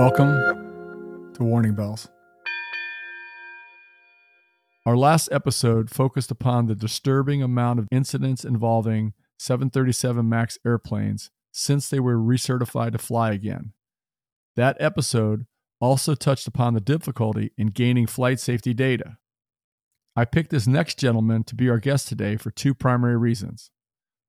Welcome to Warning Bells. Our last episode focused upon the disturbing amount of incidents involving 737 MAX airplanes since they were recertified to fly again. That episode also touched upon the difficulty in gaining flight safety data. I picked this next gentleman to be our guest today for two primary reasons.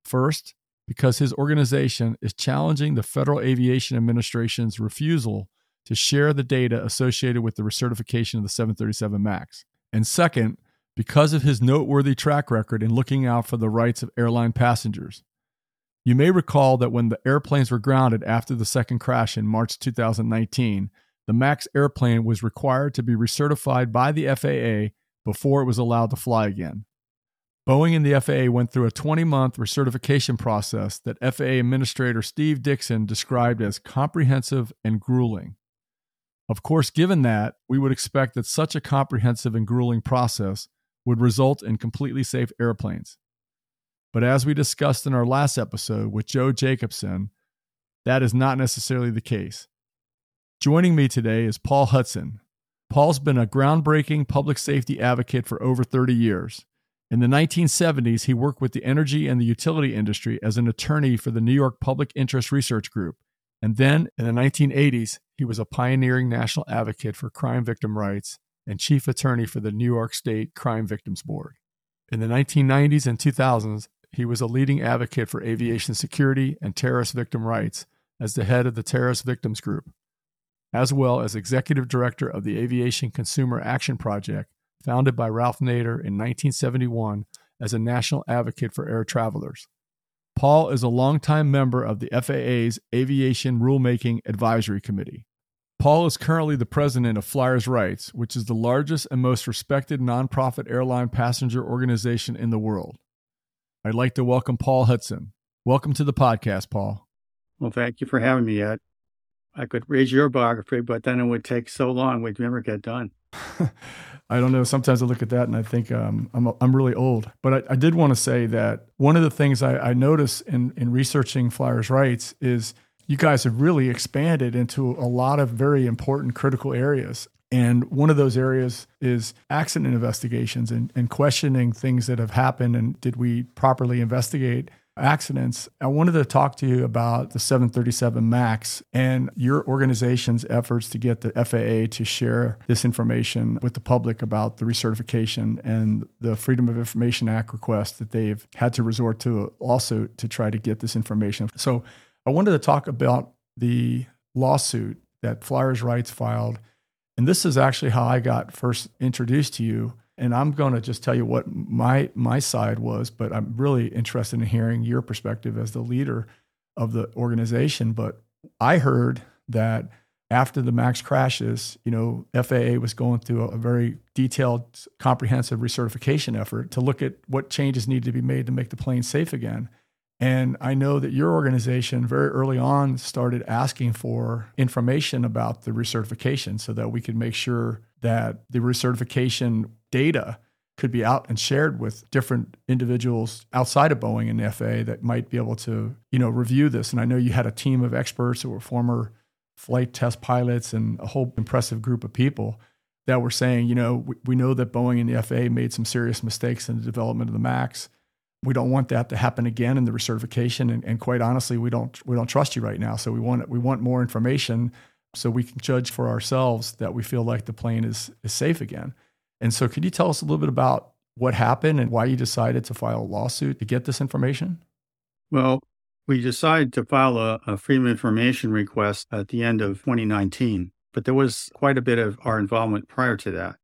First, because his organization is challenging the Federal Aviation Administration's refusal to share the data associated with the recertification of the 737 MAX. And second, because of his noteworthy track record in looking out for the rights of airline passengers. You may recall that when the airplanes were grounded after the second crash in March 2019, the MAX airplane was required to be recertified by the FAA before it was allowed to fly again. Boeing and the FAA went through a 20 month recertification process that FAA Administrator Steve Dickson described as comprehensive and grueling. Of course, given that, we would expect that such a comprehensive and grueling process would result in completely safe airplanes. But as we discussed in our last episode with Joe Jacobsen, that is not necessarily the case. Joining me today is Paul Hudson. Paul's been a groundbreaking public safety advocate for over 30 years. In the 1970s, he worked with the energy and the utility industry as an attorney for the New York Public Interest Research Group. And then in the 1980s, he was a pioneering national advocate for crime victim rights and chief attorney for the New York State Crime Victims Board. In the 1990s and 2000s, he was a leading advocate for aviation security and terrorist victim rights as the head of the Terrorist Victims Group, as well as executive director of the Aviation Consumer Action Project founded by Ralph Nader in 1971 as a national advocate for air travelers. Paul is a longtime member of the FAA's Aviation Rulemaking Advisory Committee. Paul is currently the president of Flyers Rights, which is the largest and most respected nonprofit airline passenger organization in the world. I'd like to welcome Paul Hudson. Welcome to the podcast, Paul. Well, thank you for having me, Ed. I could read your biography, but then it would take so long we'd never get done. I don't know. Sometimes I look at that and I think um, I'm I'm really old. But I, I did want to say that one of the things I, I noticed in in researching Flyers Rights is you guys have really expanded into a lot of very important critical areas. And one of those areas is accident investigations and, and questioning things that have happened and did we properly investigate accidents. I wanted to talk to you about the 737 MAX and your organization's efforts to get the FAA to share this information with the public about the recertification and the Freedom of Information Act request that they've had to resort to also to try to get this information. So I wanted to talk about the lawsuit that Flyers Rights filed. And this is actually how I got first introduced to you and I'm going to just tell you what my my side was, but I'm really interested in hearing your perspective as the leader of the organization. But I heard that after the Max crashes, you know, FAA was going through a very detailed, comprehensive recertification effort to look at what changes needed to be made to make the plane safe again. And I know that your organization very early on started asking for information about the recertification so that we could make sure that the recertification data could be out and shared with different individuals outside of Boeing and the FAA that might be able to, you know, review this. And I know you had a team of experts that were former flight test pilots and a whole impressive group of people that were saying, you know, we, we know that Boeing and the FAA made some serious mistakes in the development of the MAX we don't want that to happen again in the recertification. And, and, quite honestly, we don't we don't trust you right now. So we want we want more information so we can judge for ourselves that we feel like the plane is is safe again. And so, could you tell us a little bit about what happened and why you decided to file a lawsuit to get this information? Well, we decided to file a, a freedom of information request at the end of 2019, but there was quite a bit of our involvement prior to that.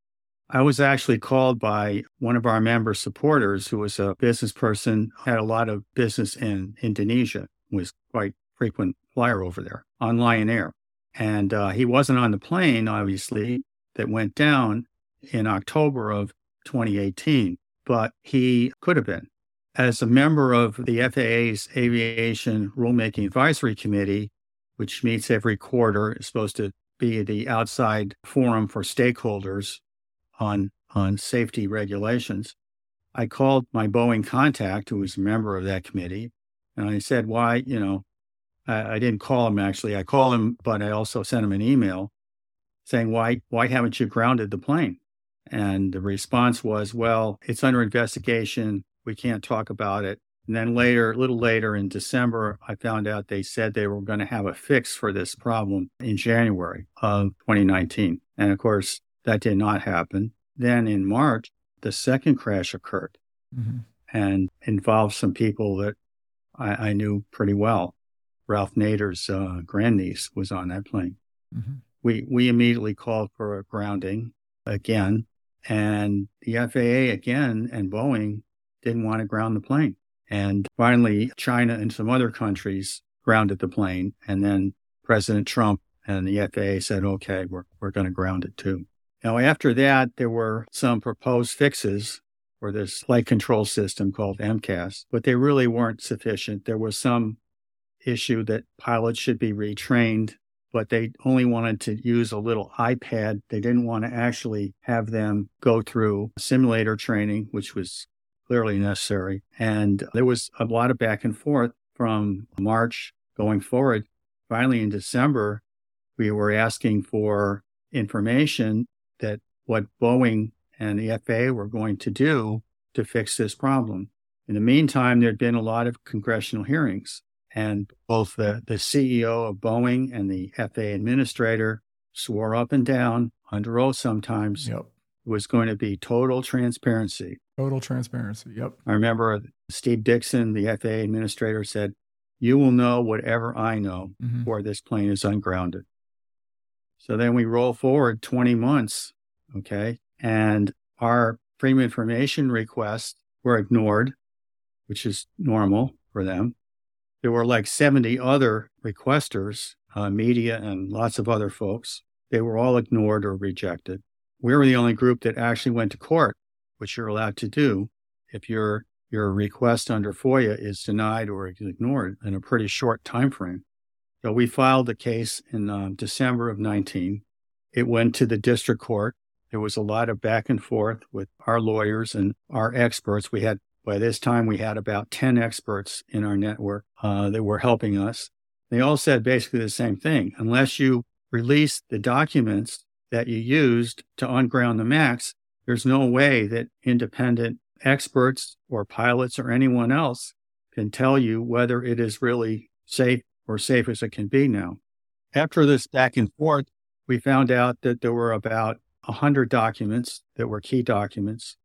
I was actually called by one of our member supporters who was a business person, had a lot of business in Indonesia, was quite frequent flyer over there on Lion Air. And uh, he wasn't on the plane, obviously, that went down in October of 2018, but he could have been. As a member of the FAA's Aviation Rulemaking Advisory Committee, which meets every quarter, is supposed to be the outside forum for stakeholders on, on safety regulations. I called my Boeing contact, who was a member of that committee, and I said, Why, you know, I, I didn't call him actually. I called him, but I also sent him an email saying, why, why haven't you grounded the plane? And the response was, well, it's under investigation. We can't talk about it. And then later, a little later in December, I found out they said they were going to have a fix for this problem in January of 2019. And of course, that did not happen. Then in March, the second crash occurred mm-hmm. and involved some people that I, I, knew pretty well. Ralph Nader's uh, grandniece was on that plane. Mm-hmm. We, we immediately called for a grounding again. And the FAA again and Boeing didn't want to ground the plane. And finally, China and some other countries grounded the plane. And then President Trump and the FAA said, okay, we're, we're going to ground it too. Now, after that, there were some proposed fixes for this flight control system called MCAS, but they really weren't sufficient. There was some issue that pilots should be retrained, but they only wanted to use a little iPad. They didn't want to actually have them go through simulator training, which was clearly necessary. And there was a lot of back and forth from March going forward. Finally, in December, we were asking for information that what Boeing and the FAA were going to do to fix this problem. In the meantime, there'd been a lot of congressional hearings, and both the, the CEO of Boeing and the FAA administrator swore up and down under oath sometimes yep. was going to be total transparency. Total transparency. Yep. I remember Steve Dickson, the FAA administrator, said, You will know whatever I know mm-hmm. before this plane is ungrounded. So then we roll forward 20 months, okay, and our Freedom Information requests were ignored, which is normal for them. There were like 70 other requesters, uh, media, and lots of other folks. They were all ignored or rejected. We were the only group that actually went to court which you're allowed to do if your your request under FOIA is denied or ignored in a pretty short time frame. So we filed the case in um, December of 19. It went to the district court. There was a lot of back and forth with our lawyers and our experts. We had by this time we had about 10 experts in our network uh, that were helping us. They all said basically the same thing. Unless you release the documents that you used to unground the MAX, there's no way that independent experts or pilots or anyone else can tell you whether it is really safe or safe as it can be now. After this back and forth, we found out that there were about 100 documents that were key documents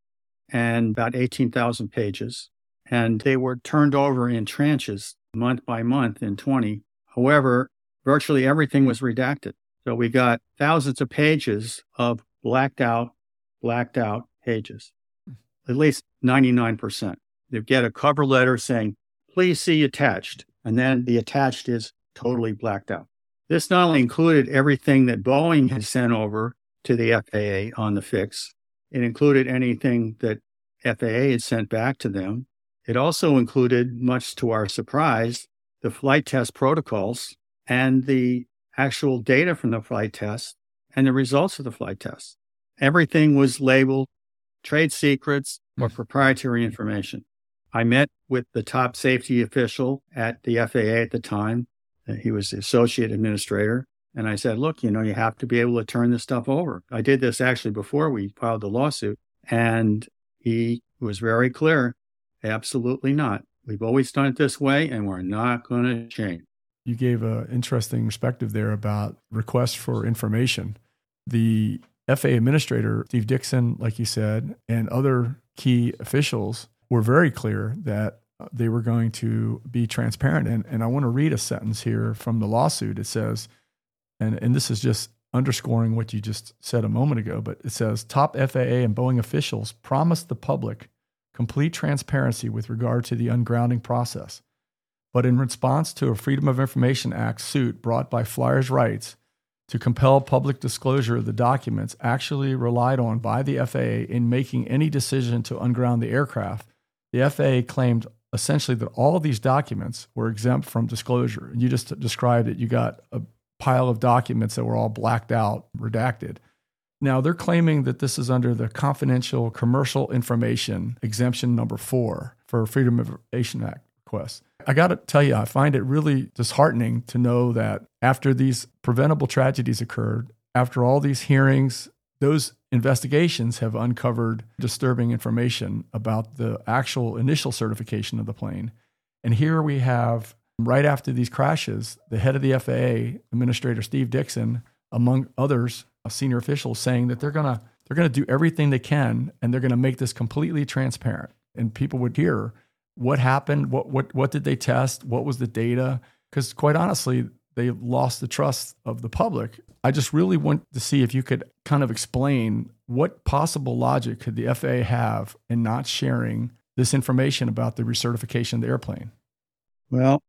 and about 18,000 pages. And they were turned over in tranches month by month in 20. However, virtually everything was redacted. So we got thousands of pages of blacked out blacked out pages, at least 99%. They get a cover letter saying, please see attached. And then the attached is totally blacked out. This not only included everything that Boeing had sent over to the FAA on the fix, it included anything that FAA had sent back to them. It also included, much to our surprise, the flight test protocols and the actual data from the flight test and the results of the flight test. Everything was labeled trade secrets or proprietary information. I met with the top safety official at the FAA at the time. He was the associate administrator. And I said, look, you know, you have to be able to turn this stuff over. I did this actually before we filed the lawsuit. And he was very clear absolutely not. We've always done it this way and we're not going to change. You gave an interesting perspective there about requests for information. The FA administrator, Steve Dickson, like you said, and other key officials were very clear that they were going to be transparent. And, and I want to read a sentence here from the lawsuit. It says, and, and this is just underscoring what you just said a moment ago, but it says top FAA and Boeing officials promised the public complete transparency with regard to the ungrounding process. But in response to a Freedom of Information Act suit brought by Flyers Rights, to compel public disclosure of the documents actually relied on by the FAA in making any decision to unground the aircraft, the FAA claimed essentially that all of these documents were exempt from disclosure. And you just described it. You got a pile of documents that were all blacked out, redacted. Now they're claiming that this is under the confidential commercial information exemption number four for Freedom of Information Act requests. I got to tell you, I find it really disheartening to know that after these preventable tragedies occurred, after all these hearings, those investigations have uncovered disturbing information about the actual initial certification of the plane. And here we have, right after these crashes, the head of the FAA, Administrator Steve Dickson, among others, senior officials, saying that they're to they're to do everything they can and they're to make this completely transparent. And people would hear what happened, what what what did they test, what was the data? Because quite honestly, they lost the trust of the public. I just really want to see if you could kind of explain what possible logic could the FAA have in not sharing this information about the recertification of the airplane. Well,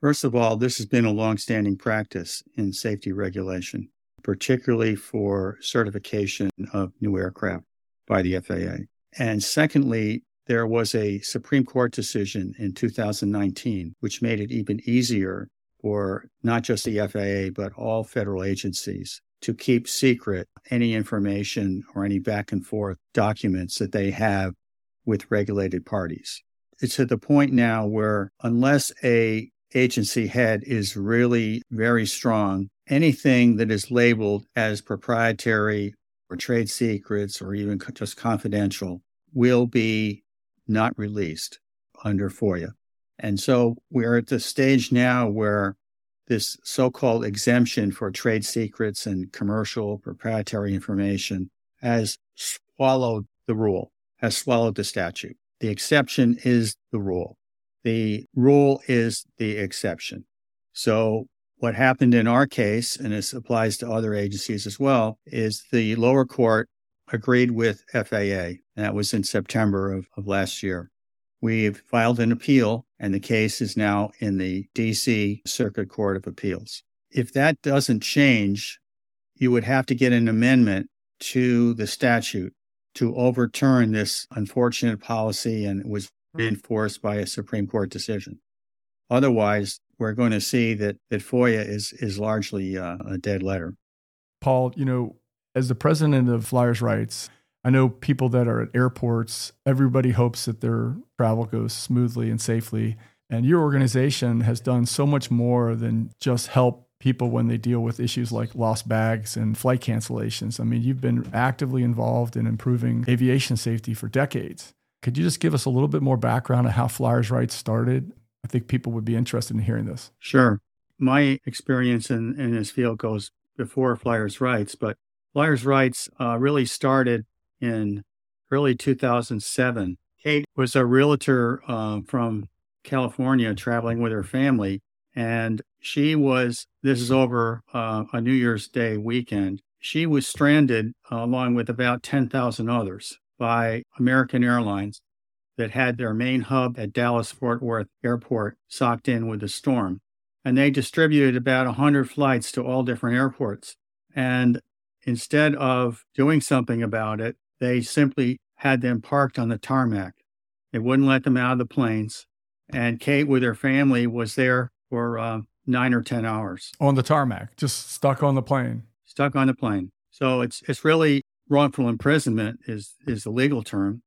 first of all, this has been a longstanding practice in safety regulation, particularly for certification of new aircraft by the FAA. And secondly, there was a Supreme Court decision in 2019 which made it even easier for not just the FAA, but all federal agencies to keep secret any information or any back and forth documents that they have with regulated parties. It's at the point now where unless a agency head is really very strong, anything that is labeled as proprietary or trade secrets or even just confidential will be not released under FOIA. And so we're at the stage now where this so called exemption for trade secrets and commercial proprietary information has swallowed the rule, has swallowed the statute. The exception is the rule. The rule is the exception. So what happened in our case, and this applies to other agencies as well, is the lower court agreed with FAA. And that was in September of, of last year. We've filed an appeal, and the case is now in the DC Circuit Court of Appeals. If that doesn't change, you would have to get an amendment to the statute to overturn this unfortunate policy, and it was reinforced by a Supreme Court decision. Otherwise, we're going to see that, that FOIA is, is largely uh, a dead letter. Paul, you know, as the president of Flyers Rights, I know people that are at airports, everybody hopes that their travel goes smoothly and safely. And your organization has done so much more than just help people when they deal with issues like lost bags and flight cancellations. I mean, you've been actively involved in improving aviation safety for decades. Could you just give us a little bit more background on how Flyers Rights started? I think people would be interested in hearing this. Sure. My experience in, in this field goes before Flyers Rights, but Flyers Rights uh, really started in early 2007. Kate was a realtor uh, from California traveling with her family, and she was, this is over uh, a New Year's Day weekend, she was stranded along with about 10,000 others by American Airlines that had their main hub at Dallas Fort Worth Airport socked in with a storm. And they distributed about 100 flights to all different airports. And instead of doing something about it, they simply had them parked on the tarmac. They wouldn't let them out of the planes. And Kate, with her family, was there for uh, nine or 10 hours. On the tarmac, just stuck on the plane. Stuck on the plane. So it's, it's really wrongful imprisonment is, is the legal term.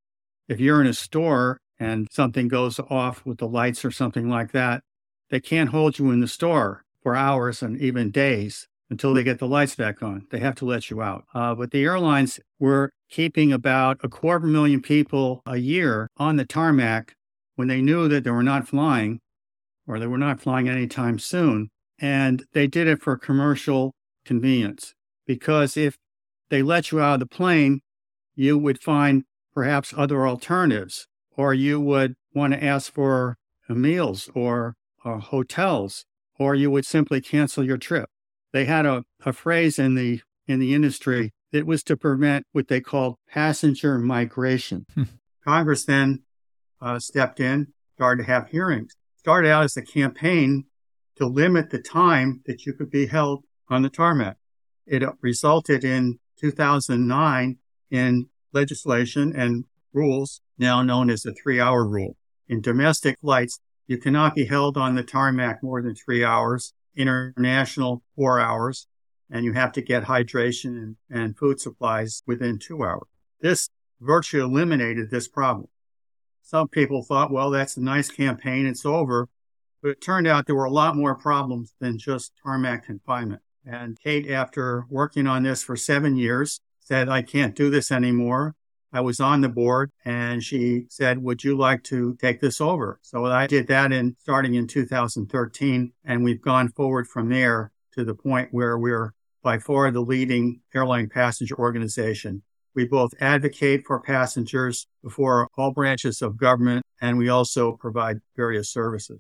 If you're in a store and something goes off with the lights or something like that, they can't hold you in the store for hours and even days until they get the lights back on. They have to let you out. Uh, but the airlines were keeping about a quarter million people a year on the tarmac when they knew that they were not flying or they were not flying anytime soon. And they did it for commercial convenience because if they let you out of the plane, you would find perhaps other alternatives, or you would want to ask for meals or, or hotels, or you would simply cancel your trip they had a, a phrase in the in the industry that was to prevent what they called passenger migration. Hmm. Congress then uh, stepped in, started to have hearings. Started out as a campaign to limit the time that you could be held on the tarmac. It resulted in 2009 in legislation and rules now known as the three hour rule. In domestic flights, you cannot be held on the tarmac more than three hours international four hours, and you have to get hydration and, and food supplies within two hours. This virtually eliminated this problem. some people thought, well, that's a nice campaign, it's over. But it turned out there were a lot more problems than just tarmac confinement. And Kate, after working on this for seven years, said, I can't do this anymore. I was on the board and she said, would you like to take this over? So I did that in starting in 2013 and we've gone forward from there to the point where we're by far the leading airline passenger organization. We both advocate for passengers before all branches of government and we also provide various services.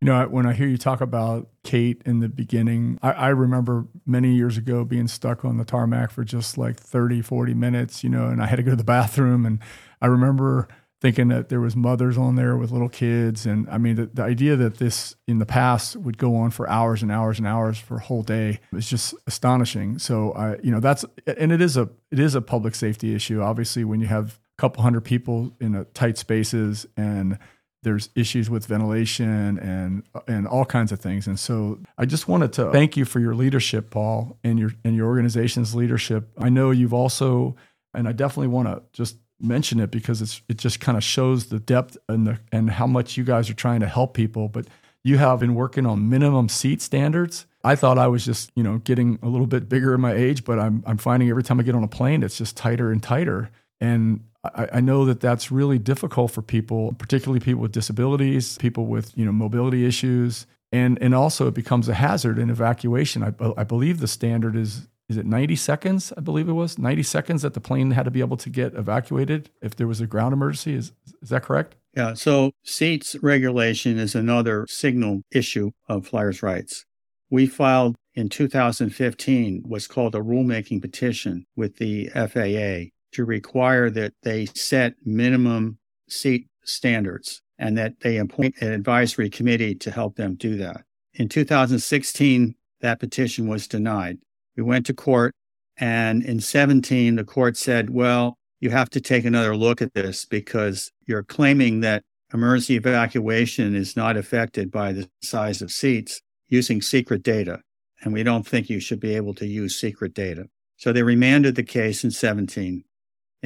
You know, when I hear you talk about Kate in the beginning, I, I, remember many years ago being stuck on the tarmac for just like 30, 40 minutes, you know, and I had to go to the bathroom. And I remember thinking that there was mothers on there with little kids. And I mean, the, the idea that this in the past would go on for hours and hours and hours for a whole day is just astonishing. So I, you know, that's, and it is a, it is a public safety issue. Obviously, when you have a couple hundred people in a tight spaces and there's issues with ventilation and and all kinds of things. And so I just wanted to thank you for your leadership, Paul, and your and your organization's leadership. I know you've also, and I definitely want to just mention it because it's it just kind of shows the depth and the and how much you guys are trying to help people. But you have been working on minimum seat standards. I thought I was just, you know, getting a little bit bigger in my age, but I'm I'm finding every time I get on a plane, it's just tighter and tighter. And I, I know that that's really difficult for people, particularly people with disabilities, people with you know mobility issues, and and also it becomes a hazard in evacuation. I, I believe the standard is is it 90 seconds? I believe it was 90 seconds that the plane had to be able to get evacuated if there was a ground emergency. Is is that correct? Yeah. So seats regulation is another signal issue of flyers' rights. We filed in 2015 what's called a rulemaking petition with the FAA to require that they set minimum seat standards and that they appoint an advisory committee to help them do that. In 2016, that petition was denied. We went to court, and in 17, the court said, well, you have to take another look at this because you're claiming that emergency evacuation is not affected by the size of seats using secret data. And we don't think you should be able to use secret data. So they remanded the case in 17.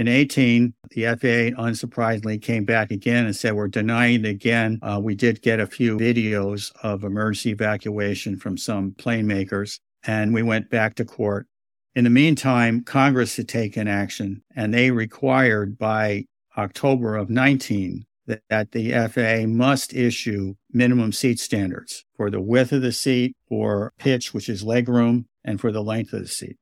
In 18, the FAA unsurprisingly came back again and said, We're denying again. Uh, we did get a few videos of emergency evacuation from some plane makers, and we went back to court. In the meantime, Congress had taken action, and they required by October of 19 that, that the FAA must issue minimum seat standards for the width of the seat, for pitch, which is legroom, and for the length of the seat.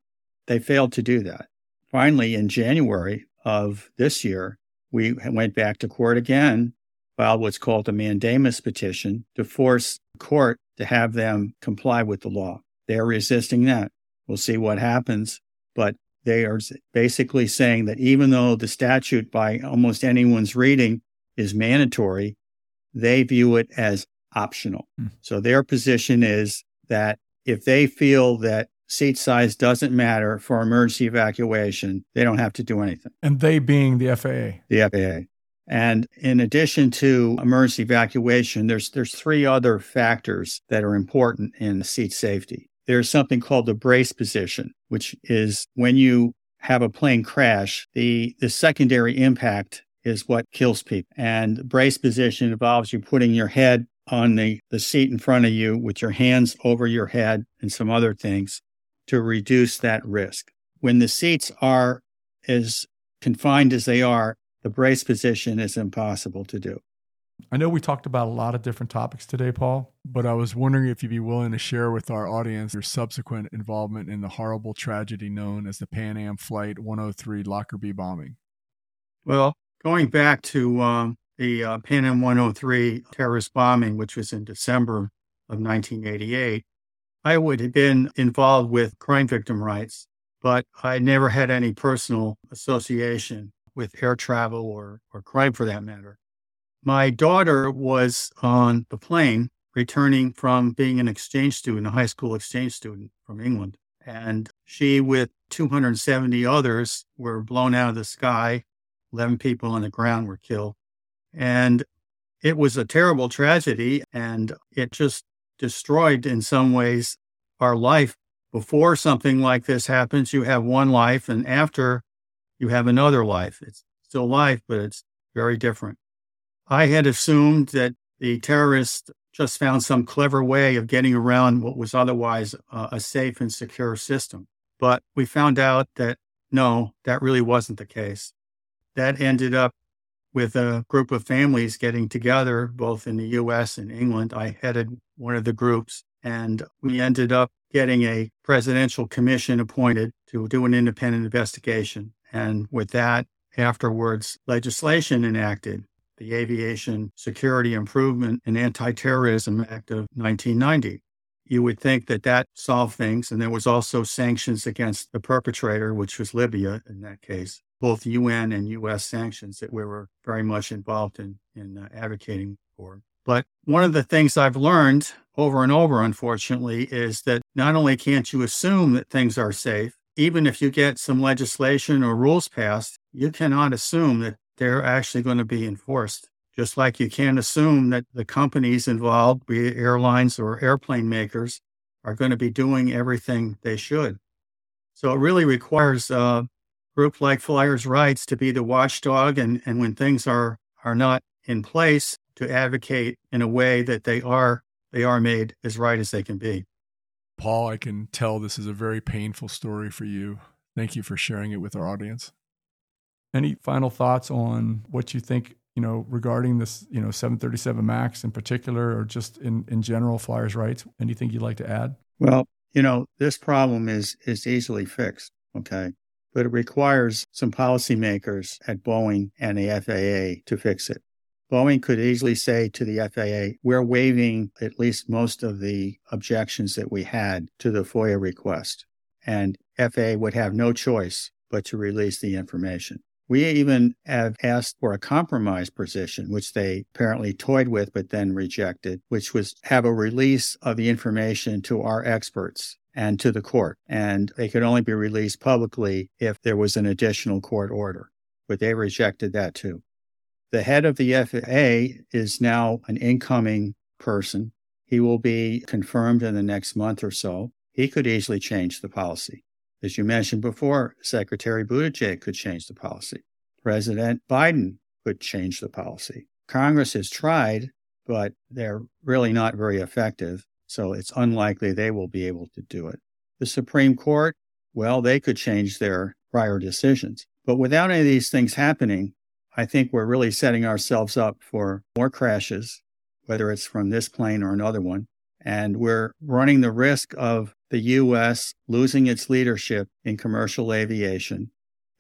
They failed to do that. Finally, in January of this year, we went back to court again, filed what's called a mandamus petition to force the court to have them comply with the law. They're resisting that. We'll see what happens. But they are basically saying that even though the statute, by almost anyone's reading, is mandatory, they view it as optional. Mm. So their position is that if they feel that seat size doesn't matter for emergency evacuation. They don't have to do anything. And they being the FAA. The FAA. And in addition to emergency evacuation, there's there's three other factors that are important in seat safety. There's something called the brace position, which is when you have a plane crash, the, the secondary impact is what kills people. And brace position involves you putting your head on the, the seat in front of you with your hands over your head and some other things to reduce that risk. When the seats are as confined as they are, the brace position is impossible to do. I know we talked about a lot of different topics today, Paul, but I was wondering if you'd be willing to share with our audience your subsequent involvement in the horrible tragedy known as the Pan Am Flight 103 Lockerbie bombing. Well, going back to um, the uh, Pan Am 103 terrorist bombing, which was in December of 1988, I would have been involved with crime victim rights, but I never had any personal association with air travel or, or crime for that matter. My daughter was on the plane returning from being an exchange student, a high school exchange student from England. And she, with 270 others, were blown out of the sky. 11 people on the ground were killed. And it was a terrible tragedy. And it just destroyed in some ways our life. Before something like this happens, you have one life, and after you have another life. It's still life, but it's very different. I had assumed that the terrorists just found some clever way of getting around what was otherwise uh, a safe and secure system. But we found out that no, that really wasn't the case. That ended up with a group of families getting together, both in the US and England. I headed one of the groups, and we ended up getting a presidential commission appointed to do an independent investigation. And with that, afterwards, legislation enacted the Aviation Security Improvement and Anti-Terrorism Act of 1990. You would think that that solved things. And there was also sanctions against the perpetrator, which was Libya in that case, both UN and US sanctions that we were very much involved in, in uh, advocating for. But one of the things I've learned over and over, unfortunately, is that not only can't you assume that things are safe, even if you get some legislation or rules passed, you cannot assume that they're actually going to be enforced. Just like you can't assume that the companies involved, be it airlines or airplane makers, are going to be doing everything they should. So it really requires a group like Flyers Rights to be the watchdog, and, and when things are are not in place, to advocate in a way that they are they are made as right as they can be. Paul, I can tell this is a very painful story for you. Thank you for sharing it with our audience. Any final thoughts on what you think, you know, regarding this, you know, 737 MAX in particular, or just in, in general, flyers' rights? Anything you'd like to add? Well, you know, this problem is is easily fixed. Okay. But it requires some policymakers at Boeing and the FAA to fix it. Boeing could easily say to the FAA, we're waiving at least most of the objections that we had to the FOIA request. And FAA would have no choice but to release the information. We even have asked for a compromise position, which they apparently toyed with but then rejected, which was have a release of the information to our experts and to the court. And they could only be released publicly if there was an additional court order. But they rejected that too. The head of the FAA is now an incoming person. He will be confirmed in the next month or so. He could easily change the policy. As you mentioned before, Secretary Buttigieg could change the policy. President Biden could change the policy. Congress has tried, but they're really not very effective. So it's unlikely they will be able to do it. The Supreme Court, well, they could change their prior decisions. But without any of these things happening, I think we're really setting ourselves up for more crashes, whether it's from this plane or another one. And we're running the risk of the U.S. losing its leadership in commercial aviation.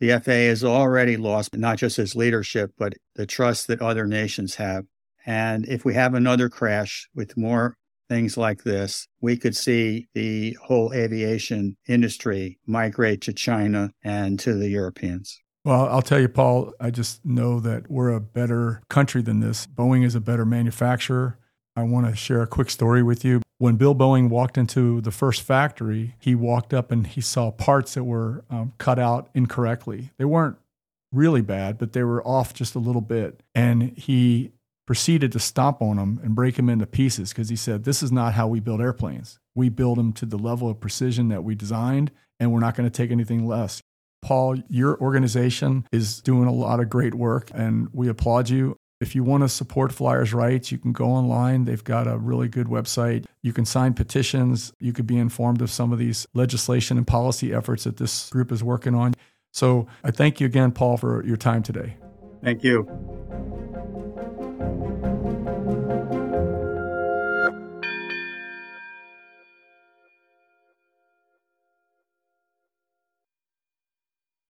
The FAA has already lost not just its leadership, but the trust that other nations have. And if we have another crash with more things like this, we could see the whole aviation industry migrate to China and to the Europeans. Well, I'll tell you, Paul, I just know that we're a better country than this. Boeing is a better manufacturer. I want to share a quick story with you. When Bill Boeing walked into the first factory, he walked up and he saw parts that were um, cut out incorrectly. They weren't really bad, but they were off just a little bit. And he proceeded to stomp on them and break them into pieces because he said, This is not how we build airplanes. We build them to the level of precision that we designed, and we're not going to take anything less. Paul, your organization is doing a lot of great work and we applaud you. If you want to support Flyers' rights, you can go online. They've got a really good website. You can sign petitions. You could be informed of some of these legislation and policy efforts that this group is working on. So I thank you again, Paul, for your time today. Thank you.